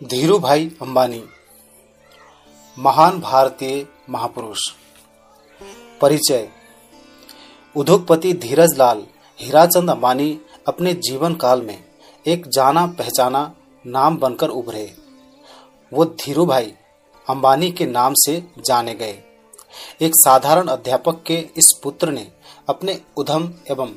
धीरू भाई अंबानी, महान भारतीय महापुरुष। परिचय, उद्योगपति धीरज लाल हीराचंद अंबानी अपने जीवन काल में एक जाना पहचाना नाम बनकर उभरे। वो धीरू भाई अंबानी के नाम से जाने गए। एक साधारण अध्यापक के इस पुत्र ने अपने उधम एवं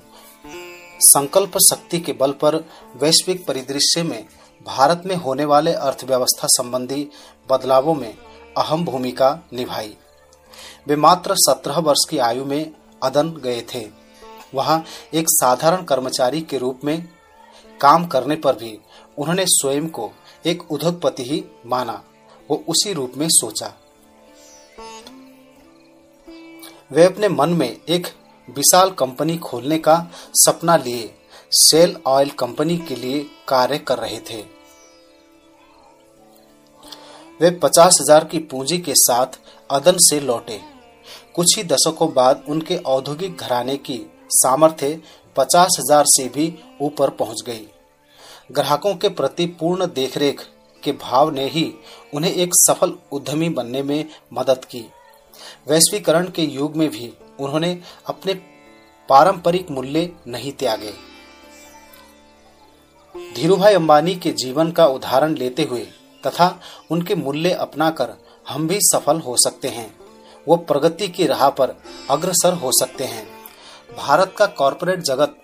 संकल्प शक्ति के बल पर वैश्विक परिदृश्य में भारत में होने वाले अर्थव्यवस्था संबंधी बदलावों में अहम भूमिका निभाई। वे मात्र सत्रह वर्ष की आयु में अदन गए थे। वहाँ एक साधारण कर्मचारी के रूप में काम करने पर भी उन्होंने स्वयं को एक उद्योगपति ही माना। वो उसी रूप में सोचा। वे अपने मन में एक विशाल कंपनी खोलने का सपना लिए सेल ऑयल कंपनी के लिए कार्य कर रहे थे। वे पचास हज़ार की पूंजी के साथ अदन से लौटे। कुछ ही दशकों बाद उनके औद्योगिक घराने की सामर्थ्य पचास हज़ार से भी ऊपर पहुँच गई। ग्राहकों के प्रति पूर्ण देखरेख के भाव ने ही उन्हें एक सफल उद्यमी बनने में मदद की। वैश्वीकरण के युग में भी उन्होंने अपने पारंपरिक मूल्य नहीं त्यागे। धीरूभाई अंबानी के जीवन का उदाहरण लेते हुए तथा उनके मूल्य अपनाकर हम भी सफल हो सकते हैं। वो प्रगति की राह पर अग्रसर हो सकते हैं। भारत का कॉरपोरेट जगत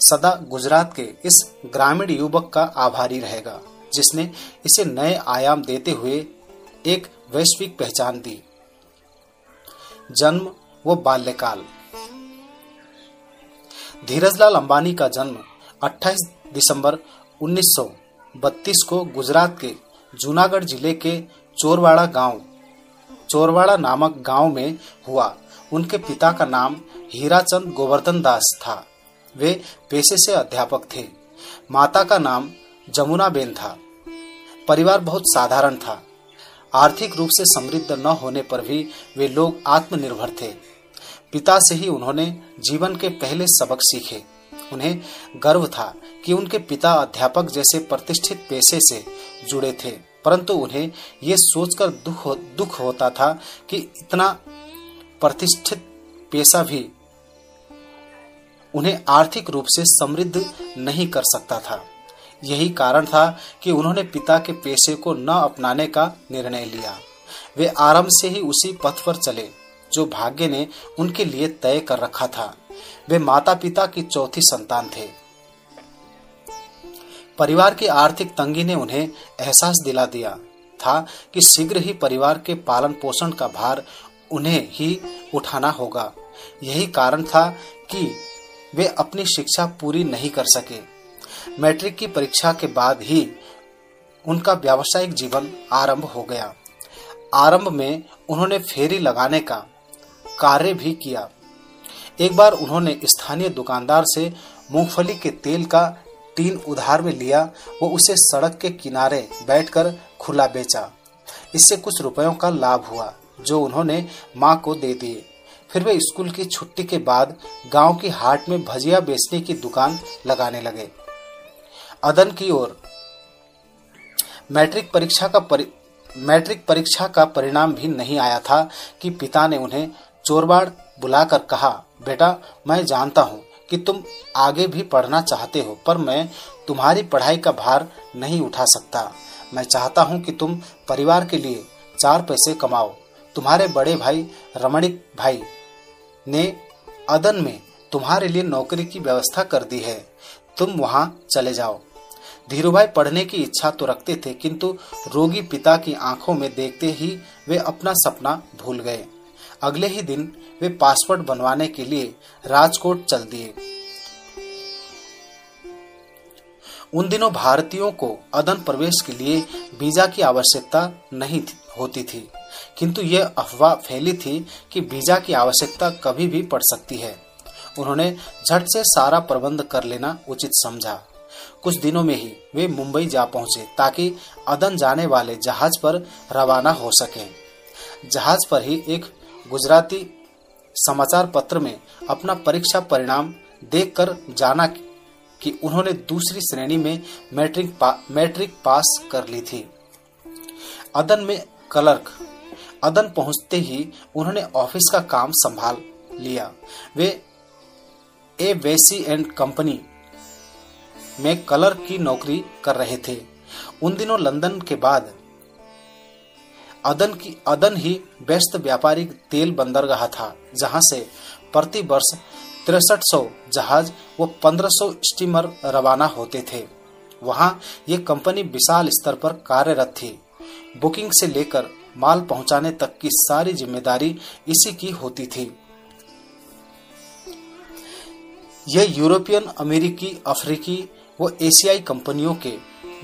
सदा गुजरात के इस ग्रामीण युवक का आभारी रहेगा, जिसने इसे नए आयाम देते हुए एक वैश्विक पहचान दी। जन्म, व बाल्यकाल। धीरजलाल अंबानी का जन्म 28 दिसंबर 1932 को गुजरात के जूनागढ़ ज़िले के चोरवाड़ा गाँव, चोरवाड़ा नामक गाँव में हुआ। उनके पिता का नाम हीराचंद गोवर्धन दास था। वे पेशे से अध्यापक थे। माता का नाम जमुना बेन था। परिवार बहुत साधारण था। आर्थिक रूप से समृद्ध न होने पर भी वे लोग आत्मनिर्भर थे। पिता से ही उन्होंने जीवन के पहले सबक सीखे। उन्हें गर्व था कि उनके पिता अध्यापक जैसे प्रतिष्ठित पेशे से जुड़े थे परंतु उन्हें ये सोचकर दुख हो, दुख होता था कि इतना प्रतिष्ठित पेशा भी उन्हें आर्थिक रूप से समृद्ध नहीं कर सकता था। यही कारण था कि उन्होंने पिता के पेशे को न अपनाने का निर्णय लिया। वे आरंभ से ही उसी पथ पर चले जो भाग्य ने उनके लिए तय कर रखा था। वे माता पिता की चौथी संतान थे। परिवार की आर्थिक तंगी ने उन्हें एहसास दिला दिया था कि शीघ्र ही परिवार के पालन पोषण का भार उन्हें ही उठाना होगा। यही कारण था कि वे अपनी शिक्षा पूरी नहीं कर सके। मैट्रिक की परीक्षा के बाद ही उनका व्यावसायिक जीवन आरंभ हो गया। आरंभ में उन्होंने फेरी लगाने का कार्य भी किया। एक बार उन्होंने स्थानीय दुकानदार से मूंगफली के तेल का टीन उधार में लिया, वो उसे सड़क के किनारे बैठकर खुला बेचा। इससे कुछ रुपयों का लाभ हुआ, जो उन्होंने माँ को दे दिए। फिर वे स्कूल की छुट्टी के बाद गाँव की हाट में भजिया बेचने की दुकान लगाने लगे। अदन की ओर, मैट्रिक परीक्षा का परि... मैट्रिक परीक्षा का परिणाम भी नहीं आया था कि पिता ने उन्हें चोरबाड़ बुलाकर कहा बेटा, मैं जानता हूँ कि तुम आगे भी पढ़ना चाहते हो, पर मैं तुम्हारी पढ़ाई का भार नहीं उठा सकता। मैं चाहता हूँ कि तुम परिवार के लिए चार पैसे कमाओ। तुम्हारे बड़े भाई, रमणिक भाई ने अदन में तुम्हारे लिए नौकरी की व्यवस्था कर दी है। तुम वहाँ चले जाओ। धीरूभाई पढ़ने की इच्छा तो रखते थे, किंतु रोगी पिता की आँखों में देखते ही वे अपना सपना भूल गए। अगले ही दिन वे पासपोर्ट बनवाने के लिए राजकोट चल दिए। उन दिनों भारतीयों को अदन प्रवेश के लिए वीज़ा की आवश्यकता नहीं होती थी। किंतु यह अफवाह फैली थी कि वीज़ा की आवश्यकता कभी भी पड़ सकती है। उन्होंने झट से सारा प्रबंध कर लेना उचित समझा। कुछ दिनों में ही वे मुंबई जा पहुँचे ताकि अदन जाने वाले जहाज़ पर रवाना हो सके। जहाज़ पर ही एक गुजराती समाचार पत्र में अपना परीक्षा परिणाम देखकर जाना कि उन्होंने दूसरी श्रेणी में मैट्रिक पा, मैट्रिक पास कर ली थी। अदन में क्लर्क अदन पहुँचते ही उन्होंने ऑफ़िस का काम संभाल लिया। वे ए वेसी एंड कंपनी में क्लर्क की नौकरी कर रहे थे। उन दिनों लंदन के बाद अदन की अदन ही व्यस्त व्यापारिक तेल बंदरगाह था, जहाँ से प्रति वर्ष तिरसठ सौ जहाज़ व पंद्रह सौ स्टीमर रवाना होते थे। वहाँ ये कंपनी विशाल स्तर पर कार्यरत थी। बुकिंग से लेकर माल पहुँचाने तक की सारी ज़िम्मेदारी इसी की होती थी। यह यूरोपियन, अमेरिकी, अफ्रीकी व एशियाई कंपनियों के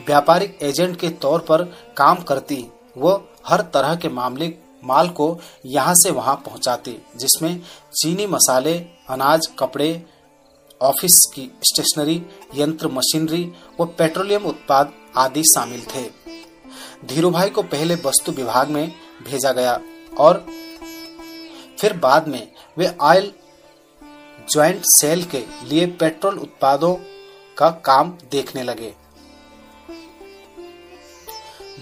व्यापारिक एजेंट के तौर पर काम करती व हर तरह के मामले, माल को यहाँ से वहाँ पहुंचाते, जिसमें चीनी मसाले, अनाज, कपड़े, ऑफ़िस की स्टेशनरी, यंत्र, मशीनरी व पेट्रोलियम उत्पाद आदि शामिल थे। धीरूभाई को पहले वस्तु विभाग में भेजा गया और फिर बाद में वे ऑयल ज्वाइंट सेल के लिए पेट्रोल उत्पादों का काम देखने लगे।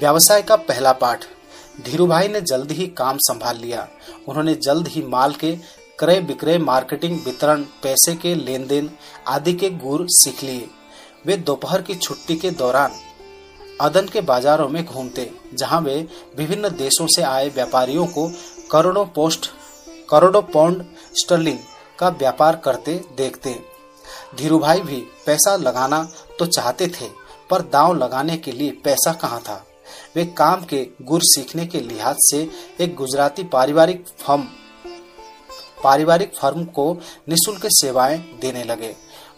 व्यवसाय का पहला पाठ। धीरूभाई ने जल्द ही काम संभाल लिया। उन्होंने जल्द ही माल के क्रय विक्रय, मार्केटिंग, वितरण, पैसे के लेन देन आदि के गुर सीख लिए। वे दोपहर की छुट्टी के दौरान अदन के बाजारों में घूमते, जहाँ वे विभिन्न देशों से आए व्यापारियों को करोड़ों पोस्ट, करोड़ों पौंड स्टर्लिंग का व्यापार करते देखते। धीरूभाई भी पैसा लगाना तो चाहते थे, पर दांव लगाने के लिए पैसा कहाँ था? वे काम के गुर सीखने के लिहाज से एक गुजराती पारिवारिक फर्म पारिवारिक फर्म को निशुल्क सेवाएँ देने लगे।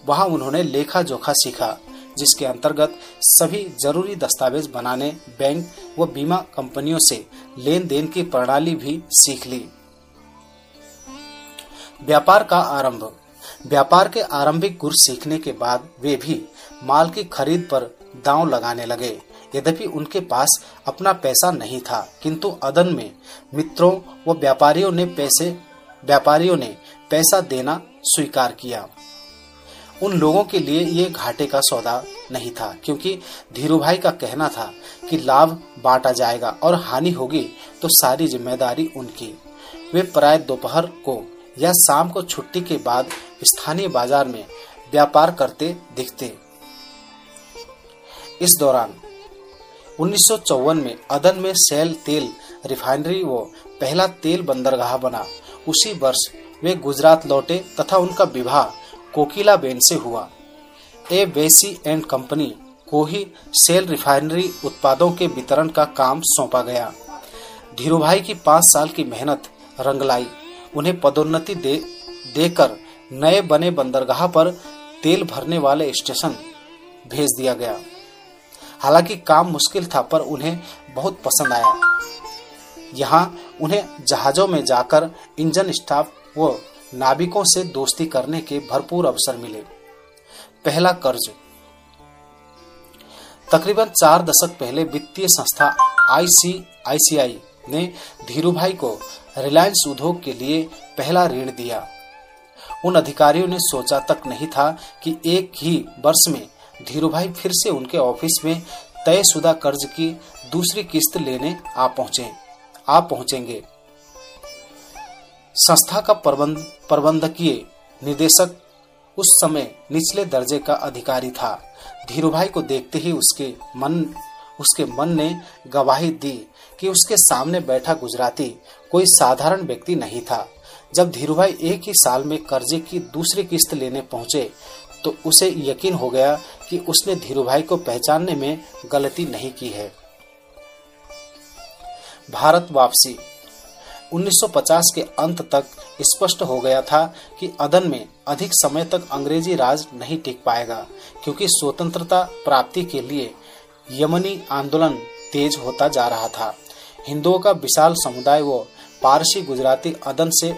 वहाँ उन्होंने लेखा जोखा सीखा, जिसके अंतर्गत सभी ज़रूरी दस्तावेज़ बनाने, बैंक व बीमा कंपनियों से लेन देन की प्रणाली भी सीख ली। व्यापार का आरंभ। व्यापार के आरंभिक गुर सीखने के बाद वे भी माल की खरीद पर दांव लगाने लगे। यद्यपि उनके पास अपना पैसा नहीं था, किंतु अदन में मित्रों व व्यापारियों ने पैसे, व्यापारियों ने पैसा देना स्वीकार किया। उन लोगों के लिए ये घाटे का सौदा नहीं था, क्योंकि धीरू भाई का कहना था कि लाभ बांटा जाएगा और हानि होगी तो सारी ज़िम्मेदारी उनकी। वे प्राय दोपहर को या शाम को छुट्टी के बाद स्थानीय बाज़ार में व्यापार करते दिखते। इस दौरान उन्नीस सौ चौवन में अदन में सेल तेल रिफाइनरी वो पहला तेल बंदरगाह बना। उसी वर्ष वे गुजरात लौटे तथा उनका विवाह कोकिला बेन से हुआ। ए वेसी एंड कंपनी को ही सेल रिफाइनरी उत्पादों के वितरण का काम सौंपा गया। धीरूभाई की पाँच साल की मेहनत रंग लाई उन्हें पदोन्नति दे, देकर नए बने बंदरगाह पर तेल भरने वाले स्टेशन भेज दिया गया। हालाँकि काम मुश्किल था, पर उन्हें बहुत पसंद आया। यहाँ उन्हें जहाजों में जाकर इंजन स्टाफ व नाविकों से दोस्ती करने के भरपूर अवसर मिले। पहला कर्ज। तकरीबन चार दशक पहले वित्तीय संस्था आईसीआईसीआई ने धीरूभाई को रिलायंस उद्योग के लिए पहला ऋण दिया। उन अधिकारियों ने सोचा तक नहीं था कि एक ही वर्ष में धीरूभाई फिर से उनके ऑफ़िस में तयशुदा कर्ज की दूसरी किस्त लेने आ पहुँचे। आ पहुँचेंगे। संस्था का प्रबंध प्रबंधकीय निदेशक उस समय निचले दर्जे का अधिकारी था। धीरू भाई को देखते ही उसके मन उसके मन ने गवाही दी कि उसके सामने बैठा गुजराती कोई साधारण व्यक्ति नहीं था। जब धीरू भाई एक ही साल में कर्जे की दूसरी किस्त लेने पहुँचे तो उसे यकीन हो गया कि उसने धीरूभाई को पहचानने में गलती नहीं की है। भारत वापसी। 1950 के अंत तक स्पष्ट हो गया था कि अदन में अधिक समय तक अंग्रेज़ी राज नहीं टिक पाएगा, क्योंकि स्वतंत्रता प्राप्ति के लिए यमनी आंदोलन तेज होता जा रहा था। हिंदुओं का विशाल समुदाय वो पारसी गुजराती अदन से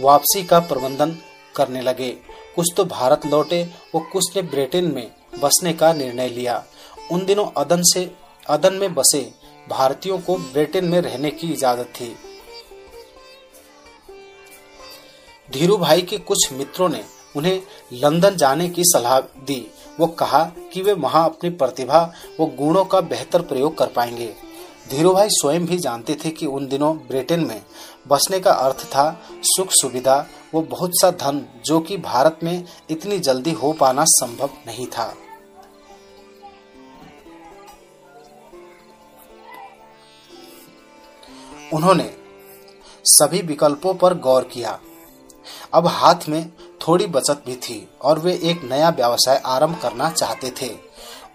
वापसी का प्रबंधन करने लगे। कुछ तो भारत लौटे, वो कुछ ने ब्रिटेन में बसने का निर्णय लिया। उन दिनों अदन से, अदन में बसे भारतीयों को ब्रिटेन में रहने की इजाज़त थी। धीरू भाई के कुछ मित्रों ने उन्हें लंदन जाने की सलाह दी। वो कहा कि वे वहाँ अपनी प्रतिभा, व गुणों का बेहतर प्रयोग कर पाएँगे। धीरू भाई स्वयं भी जानते थे कि उन दिनों ब्रिटेन में बसने का अर्थ था सुख सुविधा, वो बहुत सा धन जो कि भारत में इतनी जल्दी हो पाना संभव नहीं था। उन्होंने सभी विकल्पों पर गौर किया। अब हाथ में थोड़ी बचत भी थी और वे एक नया व्यवसाय आरंभ करना चाहते थे।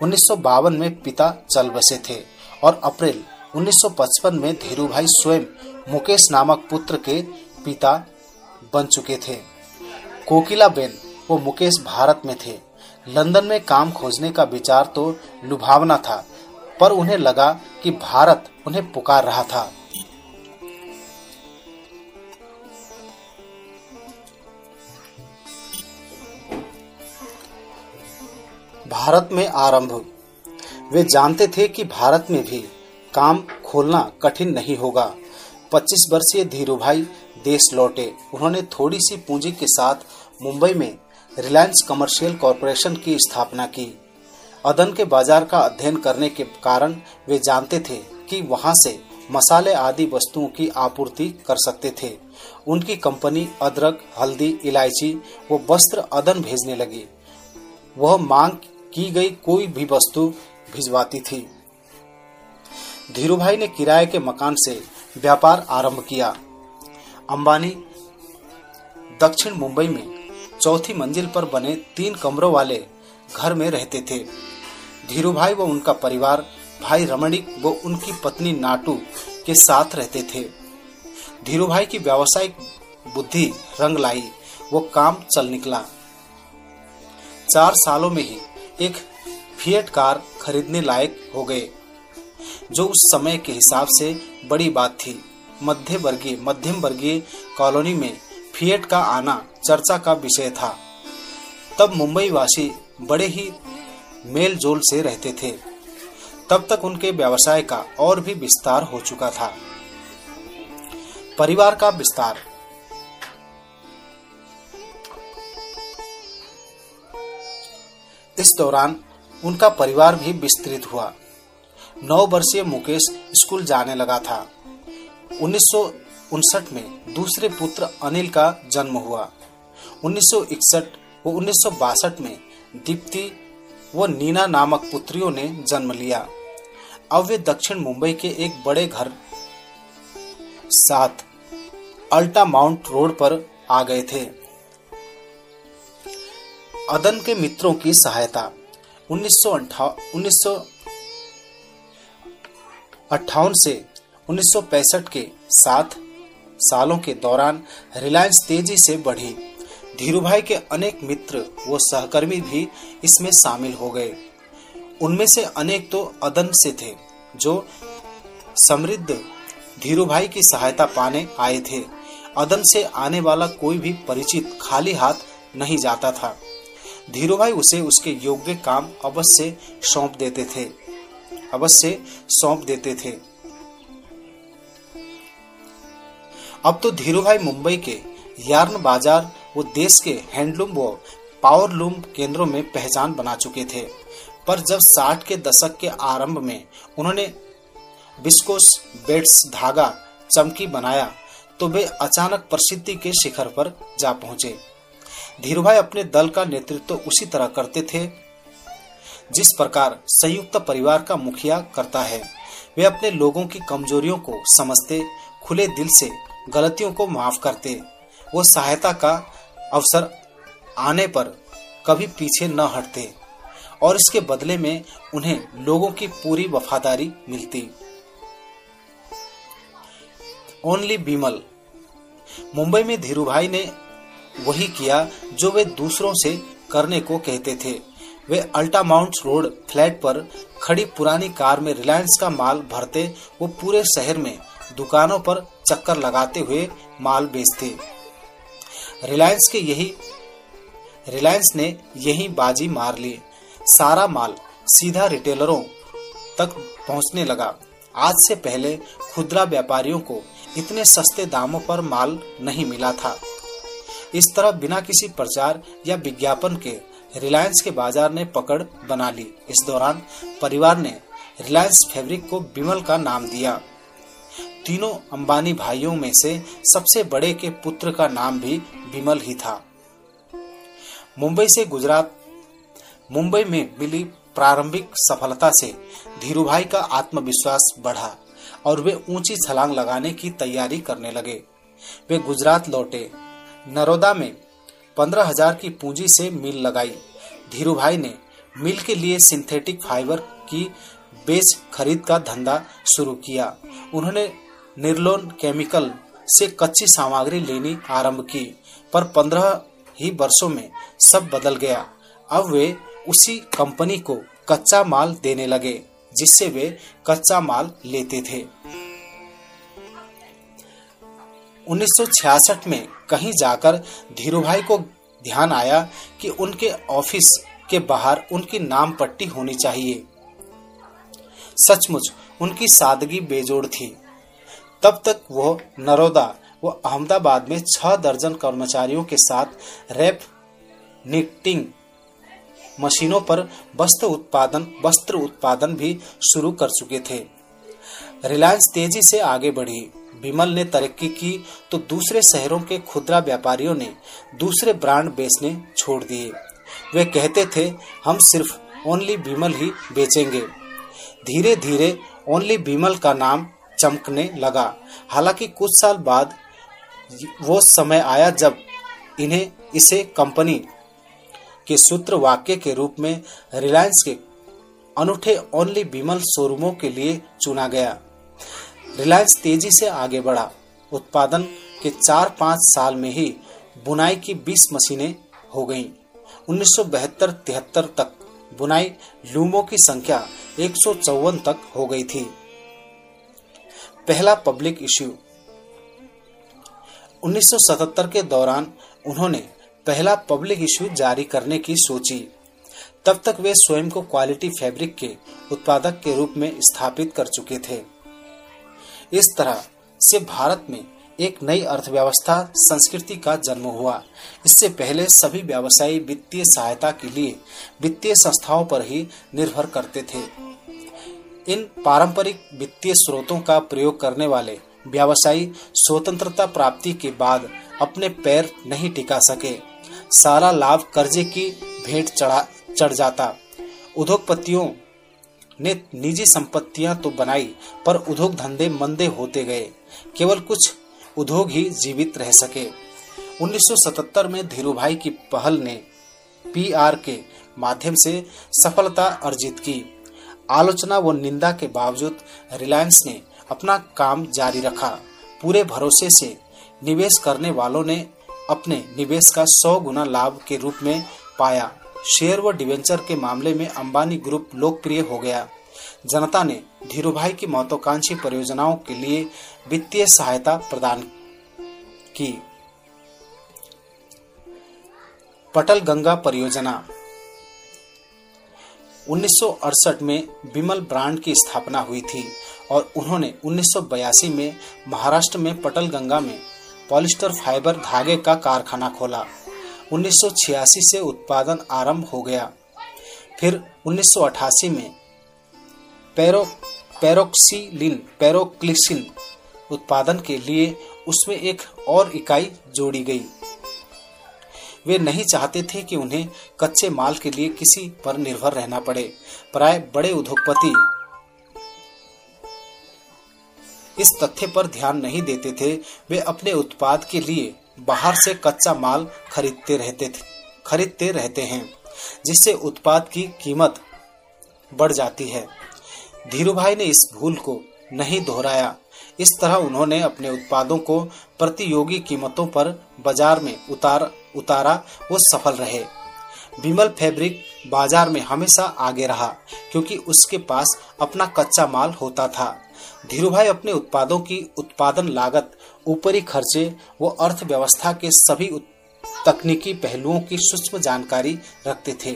उन्नीस सौ बावन में पिता चल बसे थे और अप्रैल 1955 में धीरूभाई स्वयं मुकेश नामक पुत्र के पिता बन चुके थे। कोकिला बेन, वो मुकेश भारत में थे। लंदन में काम खोजने का विचार तो लुभावना था, पर उन्हें लगा कि भारत उन्हें पुकार रहा था। भारत में आरंभ। वे जानते थे कि भारत में भी काम खोलना कठिन नहीं होगा। 25 वर्षीय धीरू भाई देश लौटे। उन्होंने थोड़ी सी पूंजी के साथ मुंबई में रिलायंस कमर्शियल कॉरपोरेशन की स्थापना की। अदन के बाज़ार का अध्ययन करने के कारण वे जानते थे कि वहाँ से मसाले आदि वस्तुओं की आपूर्ति कर सकते थे। उनकी कंपनी अदरक, हल्दी, इलायची वो वस्त्र अदन भेजने लगी। वह मांग की गई कोई भी वस्तु भिजवाती थी। धीरूभाई ने किराए के मकान से व्यापार आरंभ किया। अंबानी दक्षिण मुंबई में चौथी मंजिल पर बने तीन कमरों वाले घर में रहते थे। धीरू भाई व उनका परिवार, भाई रमणिक व उनकी पत्नी नाटू के साथ रहते थे। धीरू भाई की व्यावसायिक बुद्धि रंग लाई वो काम चल निकला। चार सालों में ही एक फिएट कार खरीदने लायक हो गए। जो उस समय के हिसाब से बड़ी बात थी। मध्य वर्गीय मध्यम वर्गीय कॉलोनी में फिएट का आना चर्चा का विषय था। तब मुंबई वासी बड़े ही मेल जोल से रहते थे। तब तक उनके व्यवसाय का और भी विस्तार हो चुका था। परिवार का विस्तार। इस दौरान उनका परिवार भी विस्तृत हुआ। नौ वर्षीय मुकेश स्कूल जाने लगा था। उन्नीस सौ उनसठ में दूसरे पुत्र अनिल का जन्म हुआ। 1961 व उन्नीस में दीप्ति व नीना नामक पुत्रियों ने जन्म लिया। अब वे दक्षिण मुंबई के एक बड़े घर साथ अल्टा माउंट रोड पर आ गए थे। अदन के मित्रों की सहायता। उन्नीस से 1965 के सात सालों के दौरान रिलायंस तेज़ी से बढ़ी। धीरूभाई के अनेक मित्र व सहकर्मी भी इसमें शामिल हो गए। उनमें से अनेक तो अदन से थे, जो समृद्ध धीरूभाई की सहायता पाने आए थे। अदन से आने वाला कोई भी परिचित खाली हाथ नहीं जाता था। धीरूभाई उसे उसके योग्य काम अवश्य सौंप देते थे। अवश्य सौंप देते थे। अब तो धीरूभाई मुंबई के यार्न बाज़ार वो देश के हैंडलूम व पावरलूम केंद्रों में पहचान बना चुके थे। पर जब साठ के दशक के आरंभ में उन्होंने बिस्कोस बेड्स धागा चमकी बनाया तो वे अचानक प्रसिद्धि के शिखर पर जा पहुँचे। धीरूभाई अपने दल का नेतृत्व उसी तरह करते थे जिस प्रकार संयुक्त परिवार का मुखिया करता है, वे अपने लोगों की कमजोरियों को समझते, खुले दिल से गलतियों को माफ़ करते। वो सहायता का अवसर आने पर कभी पीछे न हटते और इसके बदले में उन्हें लोगों की पूरी वफादारी मिलती। ओनली बीमल। मुंबई में धीरूभाई ने वही किया जो वे दूसरों से करने को कहते थे। वे अल्टा माउंट रोड फ्लैट पर खड़ी पुरानी कार में रिलायंस का माल भरते, वो पूरे शहर में दुकानों पर चक्कर लगाते हुए माल बेचते। रिलायंस के यही, रिलायंस ने यही बाजी मार ली। सारा माल सीधा रिटेलरों तक पहुँचने लगा। आज से पहले खुदरा व्यापारियों को इतने सस्ते दामों पर माल नहीं मिला था। इस तरह बिना किसी प्रचार या विज्ञापन के रिलायंस के बाज़ार ने पकड़ बना ली। इस दौरान परिवार ने रिलायंस फैब्रिक को बिमल का नाम दिया। तीनों अंबानी भाइयों में से सबसे बड़े के पुत्र का नाम भी बिमल ही था। मुंबई से गुजरात, मुंबई में मिली प्रारंभिक सफलता से धीरूभाई का आत्मविश्वास बढ़ा और वे ऊँची छलांग लगाने की तैयारी करने लगे। वे गुजरात लौटे। नरोदा में पंद्रह हज़ार की पूंजी से मिल लगाई। धीरूभाई ने मिल के लिए सिंथेटिक फाइबर की बेच खरीद का धंधा शुरू किया। उन्होंने निर्लोन केमिकल से कच्ची सामग्री लेनी आरंभ की, पर पंद्रह ही वर्षों में सब बदल गया। अब वे उसी कंपनी को कच्चा माल देने लगे, जिससे वे कच्चा माल लेते थे। 1966 में कहीं जाकर धीरूभाई को ध्यान आया कि उनके ऑफ़िस के बाहर उनकी नाम पट्टी होनी चाहिए। सचमुच, उनकी सादगी बेजोड़ थी। तब तक वो नरोदा व अहमदाबाद में छह दर्जन कर्मचारियों के साथ रैप निटिंग मशीनों पर वस्त्र उत्पादन वस्त्र उत्पादन भी शुरू कर चुके थे। रिलायंस तेज़ी से आगे बढ़ी। बिमल ने तरक्की की तो दूसरे शहरों के खुदरा व्यापारियों ने दूसरे ब्रांड बेचने छोड़ दिए। वे कहते थे, हम सिर्फ़ ओनली बिमल ही बेचेंगे। धीरे धीरे ओनली बिमल का नाम चमकने लगा। हालाँकि कुछ साल बाद वो समय आया जब इन्हें इसे कंपनी के सूत्र वाक्य के रूप में रिलायंस के अनूठे ओनली बिमल शोरूमों के लिए चुना गया। रिलायंस तेज़ी से आगे बढ़ा। उत्पादन के चार पाँच साल में ही बुनाई की 20 मशीनें हो गईं। उन्नीस तिहत्तर तक बुनाई लूमों की संख्या एक सौ चौवन तक हो गई थी। पहला पब्लिक इश्यू। 1977 के दौरान उन्होंने पहला पब्लिक इश्यू जारी करने की सोची। तब तक वे स्वयं को क्वालिटी फैब्रिक के उत्पादक के रूप में स्थापित कर चुके थे। इस तरह से भारत में एक नई अर्थव्यवस्था, संस्कृति का जन्म हुआ। इससे पहले सभी व्यवसायी वित्तीय सहायता के लिए वित्तीय संस्थाओं पर ही निर्भर करते थे। इन पारंपरिक वित्तीय स्रोतों का प्रयोग करने वाले व्यवसायी स्वतंत्रता प्राप्ति के बाद अपने पैर नहीं टिका सके। सारा लाभ कर्जे की भेंट चढ़ा चढ़ जाता। उद्योगपतियों ने निजी संपत्तियाँ तो बनाई, पर उद्योग धंधे मंदे होते गए। केवल कुछ उद्योग ही जीवित रह सके। 1977 में धीरूभाई की पहल ने पीआर के माध्यम से सफलता अर्जित की। आलोचना व निंदा के बावजूद रिलायंस ने अपना काम जारी रखा। पूरे भरोसे से निवेश करने वालों ने अपने निवेश का सौ गुना लाभ के रूप में पाया। शेयर व डिवेंचर के मामले में अंबानी ग्रुप लोकप्रिय हो गया। जनता ने धीरूभाई की महत्वाकांक्षी परियोजनाओं के लिए वित्तीय सहायता प्रदान की। पटल गंगा परियोजना। 1968 में बिमल ब्रांड की स्थापना हुई थी और उन्होंने 1982 में महाराष्ट्र में पटल गंगा में पॉलिस्टर फाइबर धागे का कारखाना खोला। 1986 से उत्पादन आरंभ हो गया। फिर 1988 में पेरो, पेरोक्सीलिन, पेरोक्लिसिन उत्पादन के लिए उसमें एक और इकाई जोड़ी गई। वे नहीं चाहते थे कि उन्हें कच्चे माल के लिए किसी पर निर्भर रहना पड़े। प्राय बड़े उद्योगपति इस तथ्य पर ध्यान नहीं देते थे। वे अपने उत्पाद के लिए बाहर से कच्चा माल खरीदते रहते थे, खरीदते रहते हैं, जिससे उत्पाद की कीमत बढ़ जाती है। धीरूभाई ने इस भूल को नहीं दोहराया। इस तरह उन्होंने अपने उत्पादों को प्रतियोगी कीमतों पर बाज़ार में उतार, उतारा, वो सफल रहे। बिमल फैब्रिक बाज़ार में हमेशा आगे रहा, क्योंकि उसके पास अपना कच्चा माल होता था। धीरूभाई अपने उत्पादों की उत्पादन लागत ऊपरी खर्चे व अर्थव्यवस्था के सभी तकनीकी पहलुओं की सूक्ष्म जानकारी रखते थे।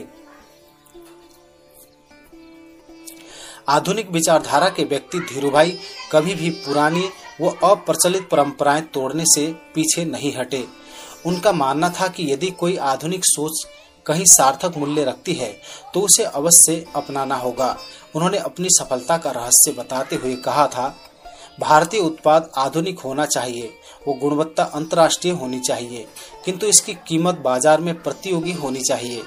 आधुनिक विचारधारा के व्यक्ति धीरूभाई कभी भी पुरानी व अप्रचलित परंपराएँ तोड़ने से पीछे नहीं हटे। उनका मानना था कि यदि कोई आधुनिक सोच कहीं सार्थक मूल्य रखती है तो उसे अवश्य अपनाना होगा। उन्होंने अपनी सफलता का रहस्य बताते हुए कहा था भारतीय उत्पाद आधुनिक होना चाहिए। वो गुणवत्ता अंतर्राष्ट्रीय होनी चाहिए। किंतु इसकी कीमत बाज़ार में प्रतियोगी होनी चाहिए।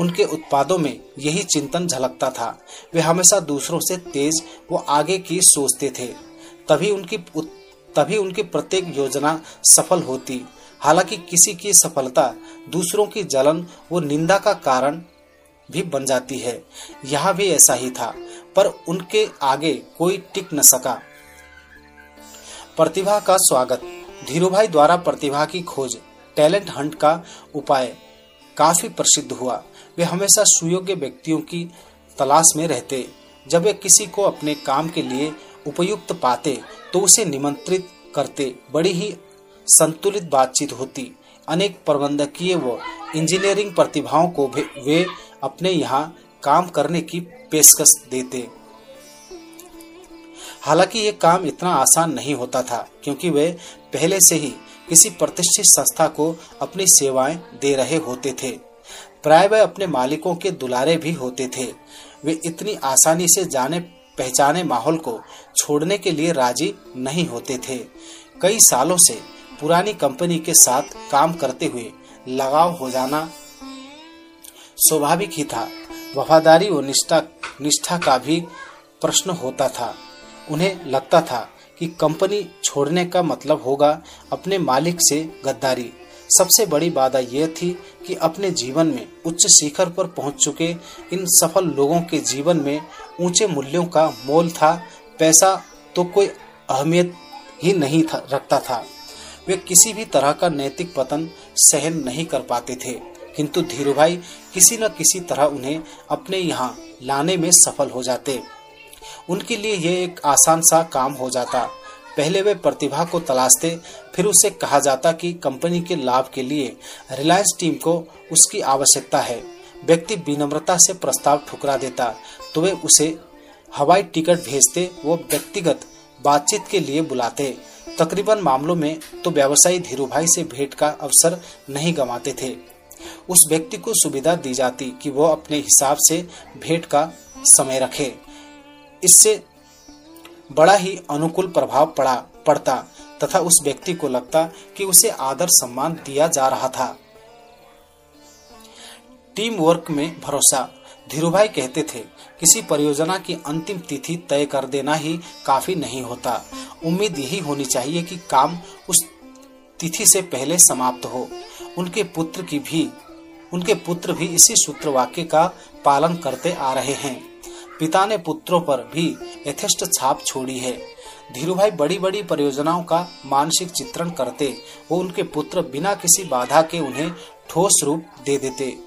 उनके उत्पादों में यही चिंतन झलकता था। वे हमेशा दूसरों से तेज व आगे की सोचते थे। तभी उनकी तभी उनकी प्रत्येक योजना सफल होती। हालाँकि किसी की सफलता दूसरों की जलन व निंदा का कारण भी बन जाती है। यह भी ऐसा ही था, पर उनके आगे कोई टिक न सका। प्रतिभा का स्वागत। धीरूभाई द्वारा प्रतिभा की खोज, टैलेंट हंट का उपाय काफ़ी प्रसिद्ध हुआ। वे हमेशा सुयोग्य व्यक्तियों की तलाश में रहते। जब वे किसी को अपने काम के लिए उपयुक्त पाते तो उसे निमंत्रित करते। बड़ी ही संतुलित बातचीत होती। अनेक प्रबंधकीय व इंजीनियरिंग प्रतिभाओं को वे अपने यहाँ काम करने की पेशकश देते। हालाँकि ये काम इतना आसान नहीं होता था, क्योंकि वे पहले से ही किसी प्रतिष्ठित संस्था को अपनी सेवाएँ दे रहे होते थे। प्राय वे अपने मालिकों के दुलारे भी होते थे। वे इतनी आसानी से जाने पहचाने माहौल को छोड़ने के लिए राज़ी नहीं होते थे। कई सालों से पुरानी कंपनी के साथ काम करते हुए लगाव हो जाना स्वाभाविक ही था। वफादारी और निष्ठा निष्ठा का भी प्रश्न होता था। उन्हें लगता था कि कंपनी छोड़ने का मतलब होगा अपने मालिक से गद्दारी। सबसे बड़ी बाधा यह थी कि अपने जीवन में उच्च शिखर पर पहुँच चुके इन सफल लोगों के जीवन में ऊँचे मूल्यों का मोल था, पैसा तो कोई अहमियत ही नहीं था, रखता था। वे किसी भी तरह का नैतिक पतन सहन नहीं कर पाते थे, किंतु धीरूभाई किसी न किसी तरह उन्हें अपने यहाँ लाने में सफल हो जाते। उनके लिए यह एक आसान सा काम हो जाता। पहले वे प्रतिभा को तलाशते फिर उसे कहा जाता कि कंपनी के लाभ के लिए रिलायंस टीम को उसकी आवश्यकता है। व्यक्ति विनम्रता से प्रस्ताव ठुकरा देता तो वे उसे हवाई टिकट भेजते, वो व्यक्तिगत बातचीत के लिए बुलाते। तकरीबन मामलों में तो व्यवसायी धीरू भाई से भेंट का अवसर नहीं गंवाते थे। उस व्यक्ति को सुविधा दी जाती कि वो अपने हिसाब से भेंट का समय रखे। इससे बड़ा ही अनुकूल प्रभाव पड़ा, पड़ता तथा उस व्यक्ति को लगता कि उसे आदर सम्मान दिया जा रहा था। टीम वर्क में भरोसा। धीरूभाई कहते थे, किसी परियोजना की अंतिम तिथि तय कर देना ही काफ़ी नहीं होता। उम्मीद यही होनी चाहिए कि काम उस तिथि से पहले समाप्त हो। उनके पुत्र की भी, उनके पुत्र भी इसी सूत्र वाक्य का पालन करते आ रहे हैं। पिता ने पुत्रों पर भी यथेष्ट छाप छोड़ी है। धीरूभाई बड़ी बड़ी परियोजनाओं का मानसिक चित्रण करते, वो उनके पुत्र बिना किसी बाधा के उन्हें ठोस रूप दे देते।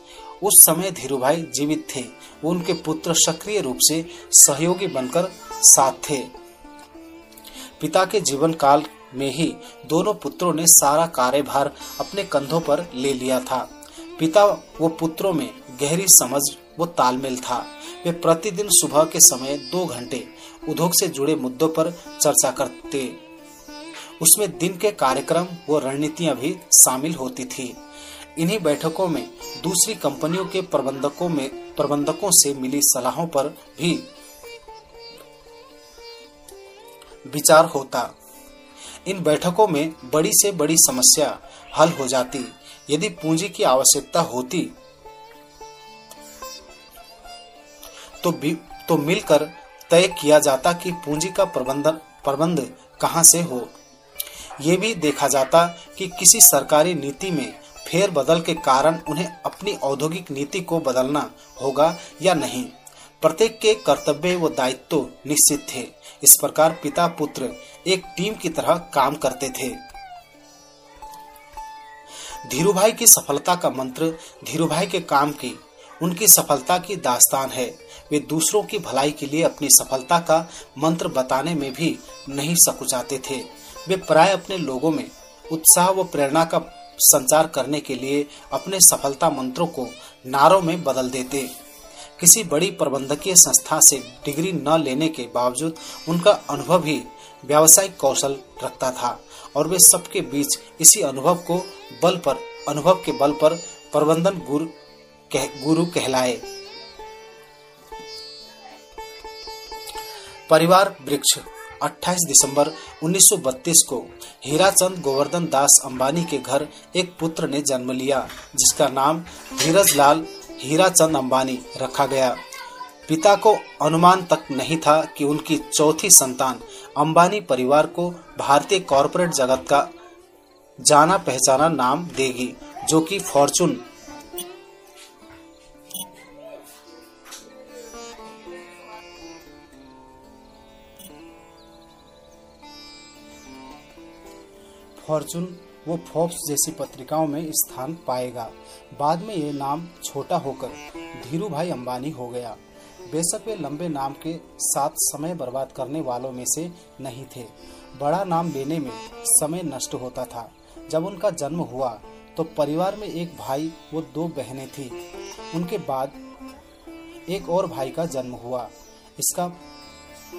उस समय धीरूभाई जीवित थे। वो उनके पुत्र सक्रिय रूप से सहयोगी बनकर साथ थे। पिता के जीवन काल में ही दोनों पुत्रों ने सारा कार्यभार अपने कंधों पर ले लिया था। पिता वो पुत्रों में गहरी समझ वो तालमेल था। वे प्रतिदिन सुबह के समय दो घंटे उद्योग से जुड़े मुद्दों पर चर्चा करते। उसमें दिन के कार्यक्रम व रणनीतियाँ भी शामिल होती थी। इन्हीं बैठकों में दूसरी कंपनियों के प्रबंधकों में, प्रबंधकों से मिली सलाहों पर भी विचार होता। इन बैठकों में बड़ी से बड़ी समस्या हल हो जाती। यदि पूंजी की आवश्यकता होती तो तो मिलकर तय किया जाता कि पूंजी का प्रबंधन प्रबंध कहाँ से हो। ये भी देखा जाता कि किसी सरकारी नीति में फेर बदल के कारण उन्हें अपनी औद्योगिक नीति को बदलना होगा या नहीं। प्रत्येक के कर्तव्य व दायित्व निश्चित थे। इस प्रकार पिता पुत्र एक टीम की तरह काम करते थे। धीरूभाई की सफलता का मंत्र धीरूभाई के काम की, उनकी सफलता की दास्तान है। वे दूसरों की भलाई के लिए अपनी सफलता का मंत्र बताने में भी नहीं सकुचाते थे। वे प्राय अपने लोगों में उत्साह व प्रेरणा का संचार करने के लिए अपने सफलता मंत्रों को नारों में बदल देते। किसी बड़ी प्रबंधकीय संस्था से डिग्री न लेने के बावजूद उनका अनुभव ही व्यावसायिक कौशल रखता था और वे सबके बीच इसी अनुभव को बल पर अनुभव के बल पर प्रबंधन गुरु कह, गुरु कहलाए। परिवार वृक्ष 28 दिसंबर 1932 को हीराचंद गोवर्धन दास अंबानी के घर एक पुत्र ने जन्म लिया, जिसका नाम धीरज लाल हीराचंद अंबानी रखा गया। पिता को अनुमान तक नहीं था कि उनकी चौथी संतान अंबानी परिवार को भारतीय कॉरपोरेट जगत का जाना पहचाना नाम देगी, जो कि फॉर्चून फॉर्चून वो फोर्ब्स जैसी पत्रिकाओं में स्थान पाएगा। बाद में ये नाम छोटा होकर धीरू भाई अंबानी हो गया। बेशक वे लंबे नाम के साथ समय बर्बाद करने वालों में से नहीं थे। बड़ा नाम लेने में समय नष्ट होता था। जब उनका जन्म हुआ तो परिवार में एक भाई, वो दो बहनें थी। उनके बाद एक और भाई का जन्म हुआ। इसका,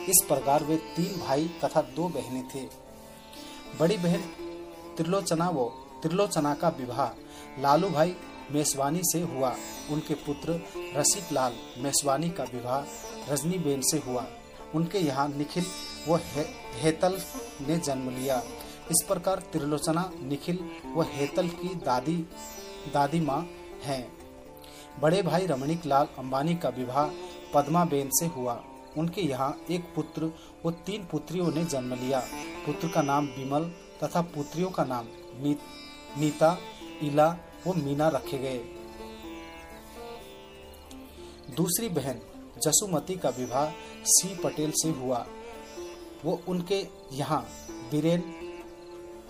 इस प्रकार वे तीन भाई तथा दो बहनें थे। बड़ी बहन त्रिलोचना वो त्रिलोचना का विवाह। लालू भाई मेसवानी से हुआ। उनके पुत्र रसिक लाल मेसवानी का विवाह रजनी बेन से हुआ। उनके यहाँ निखिल व हे, हेतल ने जन्म लिया। इस प्रकार त्रिलोचना निखिल व हेतल की दादी दादी माँ हैं। बड़े भाई रमणीक लाल अंबानी का विवाह पद्मा बेन से हुआ। उनके यहाँ एक पुत्र व तीन पुत्रियों ने जन्म लिया। पुत्र का नाम विमल तथा पुत्रियों का नाम नीता इला व मीना रखे गए। दूसरी बहन जसुमती का विवाह सी पटेल से हुआ। वो उनके यहाँ बीरेन,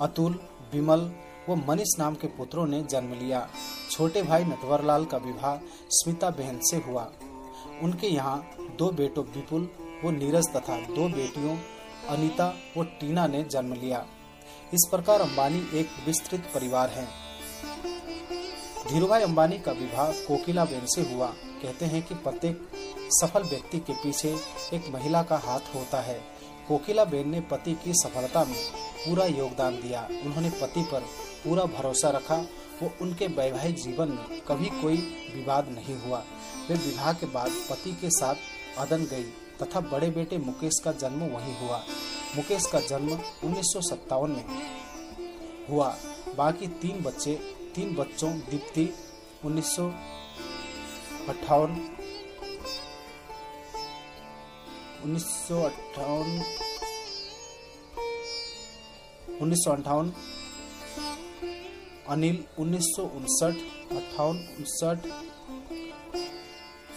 अतुल विमल व मनीष नाम के पुत्रों ने जन्म लिया। छोटे भाई नटवरलाल का विवाह स्मिता बहन से हुआ। उनके यहाँ दो बेटों विपुल व नीरज तथा दो बेटियों अनीता व टीना ने जन्म लिया। इस प्रकार अंबानी एक विस्तृत परिवार है। धीरूभाई अंबानी का विवाह कोकिला बेन से हुआ। कहते हैं कि प्रत्येक सफल व्यक्ति के पीछे एक महिला का हाथ होता है। कोकिला बेन ने पति की सफलता में पूरा योगदान दिया। उन्होंने पति पर पूरा भरोसा रखा वो उनके वैवाहिक जीवन में कभी कोई विवाद नहीं हुआ। वे विवाह के बाद पति के साथ अदन गई तथा बड़े बेटे मुकेश का जन्म वहीं हुआ। मुकेश का जन्म उन्नीस सौ सत्तावन में हुआ। बाकी तीन बच्चे, तीन बच्चों दीप्ति उन्नीस सौ अट्ठावन, उन्नीस उन्नीस अनिल उन्नीस सौ उनसठ अट्ठावन उनसठ,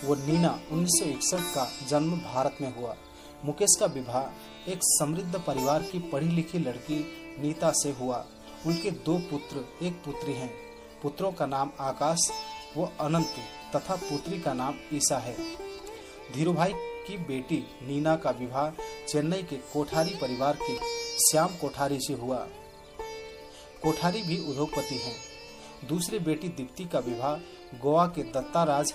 वो नीना 1961 का जन्म भारत में हुआ। मुकेश का विवाह एक समृद्ध परिवार की पढ़ी लिखी लड़की नीता से हुआ। उनके दो पुत्र, एक पुत्री हैं। पुत्रों का नाम आकाश, व अनंत तथा पुत्री का नाम ईसा है। धीरूभाई की बेटी नीना का विवाह चेन्नई के कोठारी परिवार के श्याम कोठारी से हुआ। कोठारी भी उद्योगपति हैं। दूसरी बेटी दीप्ति का विवाह गोवा के दत्ता राज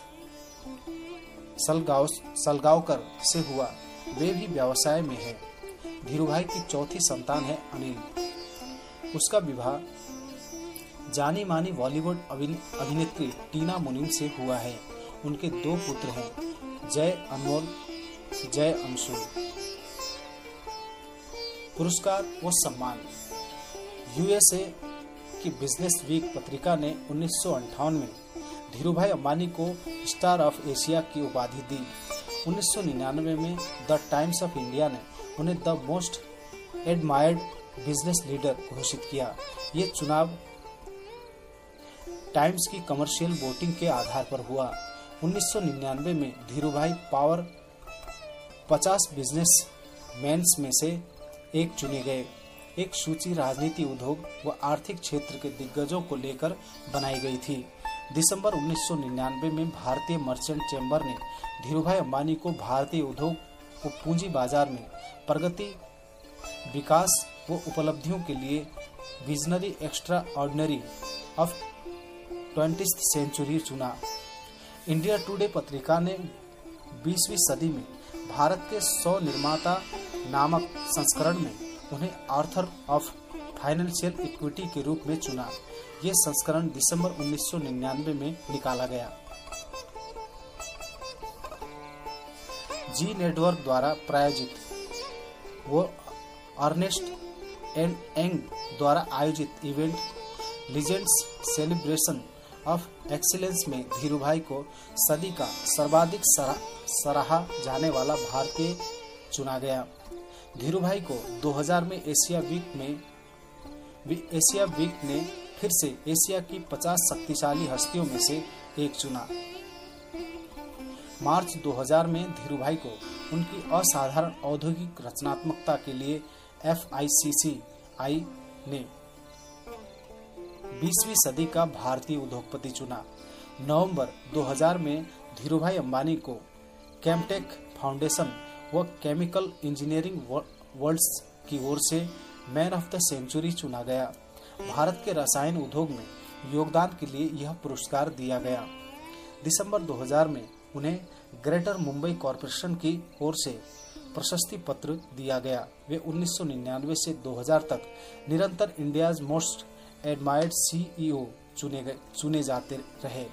सलगाव सलगावकर से हुआ। वे भी व्यवसाय में है। धीरूभाई की चौथी संतान है अनिल। उसका विवाह जानी मानी बॉलीवुड अभिनेत्री टीना मुनीम से हुआ है। उनके दो पुत्र हैं, जय अनमोल, जय अंशु। पुरस्कार व सम्मान। यूएसए की बिज़नेस वीक पत्रिका ने उन्नीस में धीरूभाई अंबानी को स्टार ऑफ़ एशिया की उपाधि दी। 1999 में द टाइम्स ऑफ़ इंडिया ने उन्हें the most admired business leader घोषित किया। ये चुनाव टाइम्स की कमर्शियल वोटिंग के आधार पर हुआ। 1999 में धीरूभाई पावर 50 बिज़नेस मैंस में से एक चुने गए। एक सूची राजनीति उद्योग व आर्थिक क्षेत्र के दिग्गजों को लेकर बनाई गई थी। दिसंबर 1999 में भारतीय मर्चेंट चैम्बर ने धीरूभाई अंबानी को भारतीय उद्योग व पूंजी बाज़ार में प्रगति, विकास व उपलब्धियों के लिए visionary extraordinary of twenty century चुना। इंडिया टुडे पत्रिका ने 20वीं सदी में भारत के सौ निर्माता नामक संस्करण में उन्हें आर्थर ऑफ़ फाइनेंशियल इक्विटी के रूप में चुना। ये संस्करण दिसंबर 1999 में निकाला गया। जी नेटवर्क द्वारा प्रायोजित। वो अर्नेस्ट एंड एंग द्वारा आयोजित event legends celebration of excellence में धीरूभाई को सदी का सर्वाधिक सराहा जाने वाला भारतीय चुना गया। धीरूभाई को 2000 में एशिया वीक में एशिया वीक ने फिर से एशिया की 50 शक्तिशाली हस्तियों में से एक चुना। मार्च 2000 में धीरूभाई को उनकी असाधारण औद्योगिक रचनात्मकता के लिए एफ़ आई ने 20वीं सदी का भारतीय उद्योगपति चुना। नवंबर 2000 में धीरूभाई अंबानी को कैमटेक फाउंडेशन व केमिकल इंजीनियरिंग वर्ल्ड्स की ओर से मैन ऑफ़ द सेंचुरी चुना गया। भारत के रसायन उद्योग में योगदान के लिए यह पुरस्कार दिया गया। दिसंबर 2000 में उन्हें ग्रेटर मुंबई कॉरपोरेशन की ओर से प्रशस्ति पत्र दिया गया। वे 1999 से 2000 तक निरंतर इंडियाज मोस्ट एडमायर्ड सीईओ चुने गए चुने जाते रहे।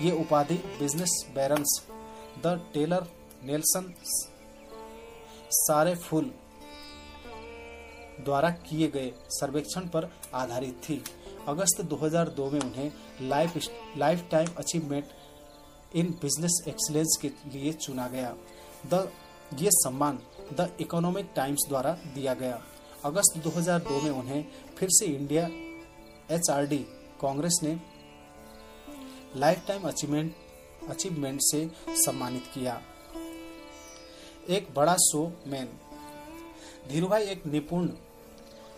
ये उपाधि business barons, the Taylor Nelson सारे फूल द्वारा किए गए सर्वेक्षण पर आधारित थी। अगस्त 2002 में उन्हें life lifetime achievement in business excellence के लिए चुना गया। द ये सम्मान द इकोनॉमिक टाइम्स द्वारा दिया गया। अगस्त 2002 में उन्हें फिर से इंडिया एचआरडी कांग्रेस ने लाइफ टाइम अचीवमेंट अचीवमेंट से सम्मानित किया। एक बड़ा शो मैन धीरूभाई एक निपुण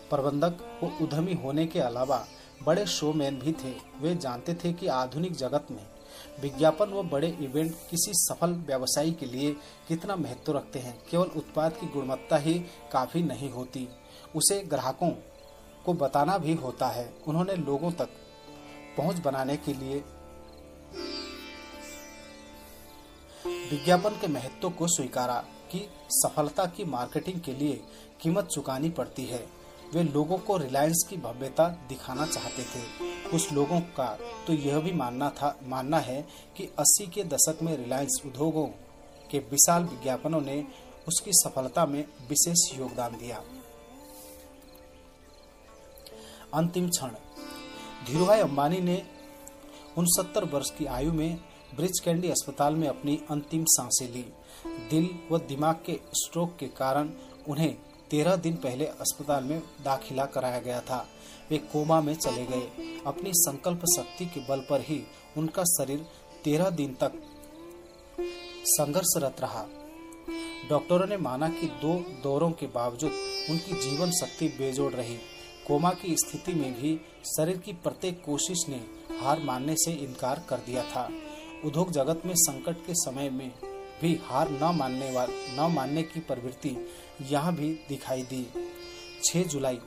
प्रबंधक व उद्यमी होने के अलावा बड़े शोमैन भी थे। वे जानते थे कि आधुनिक जगत में विज्ञापन व बड़े इवेंट किसी सफल व्यवसायी के लिए कितना महत्व रखते हैं? केवल उत्पाद की गुणवत्ता ही काफ़ी नहीं होती। उसे ग्राहकों को बताना भी होता है। उन्होंने लोगों तक पहुँच बनाने के लिए विज्ञापन के महत्व को स्वीकारा कि सफलता की मार्केटिंग के लिए कीमत चुकानी पड़ती है। वे लोगों को रिलायंस की भव्यता दिखाना चाहते थे। कुछ लोगों का तो यह भी मानना था, मानना है कि 80 के दशक में रिलायंस उद्योगों के विशाल विज्ञापनों ने उसकी सफलता में विशेष योगदान दिया। अंतिम क्षण। धीरूभाई अंबानी ने उनसत्तर वर्ष की आयु में ब्रिज कैंडी अस्पताल में अपनी अंतिम साँसें ली। दिल व दिमाग के स्ट्रोक के कारण उन्हें तेरह दिन पहले अस्पताल में दाखिला कराया गया था। वे कोमा में चले गए। अपनी संकल्प शक्ति के बल पर ही उनका शरीर तेरह दिन तक संघर्षरत रहा। डॉक्टरों ने माना कि दो दौरों के बावजूद उनकी जीवन शक्ति बेजोड़ रही। कोमा की स्थिति में भी शरीर की प्रत्येक कोशिश ने हार मानने से इनकार कर दिया था। उद्योग जगत में संकट के समय में भी हार न मानने वाल न मानने की प्रवृत्ति यहाँ भी दिखाई दी। 6 जुलाई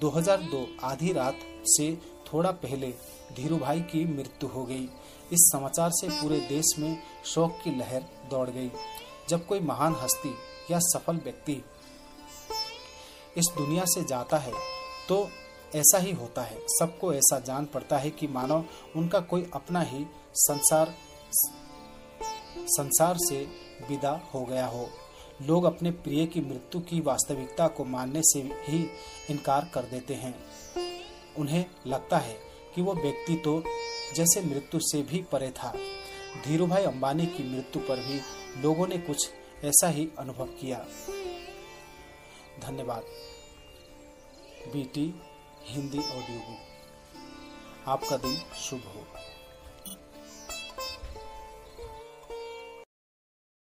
2002 आधी रात से थोड़ा पहले धीरूभाई की मृत्यु हो गई। इस समाचार से पूरे देश में शोक की लहर दौड़ गई। जब कोई महान हस्ती या सफल व्यक्ति इस दुनिया से जाता है तो ऐसा ही होता है। सबको ऐसा जान पड़ता है कि मानव उनका कोई अपना ही संसार संसार से विदा हो गया हो। लोग अपने प्रिय की मृत्यु की वास्तविकता को मानने से ही इनकार कर देते हैं। उन्हें लगता है कि वो व्यक्ति तो जैसे मृत्यु से भी परे था। धीरूभाई अंबानी की मृत्यु पर भी लोगों ने कुछ ऐसा ही अनुभव किया। धन्यवाद। BT, Hindi audio book. आपका दिन शुभ हो।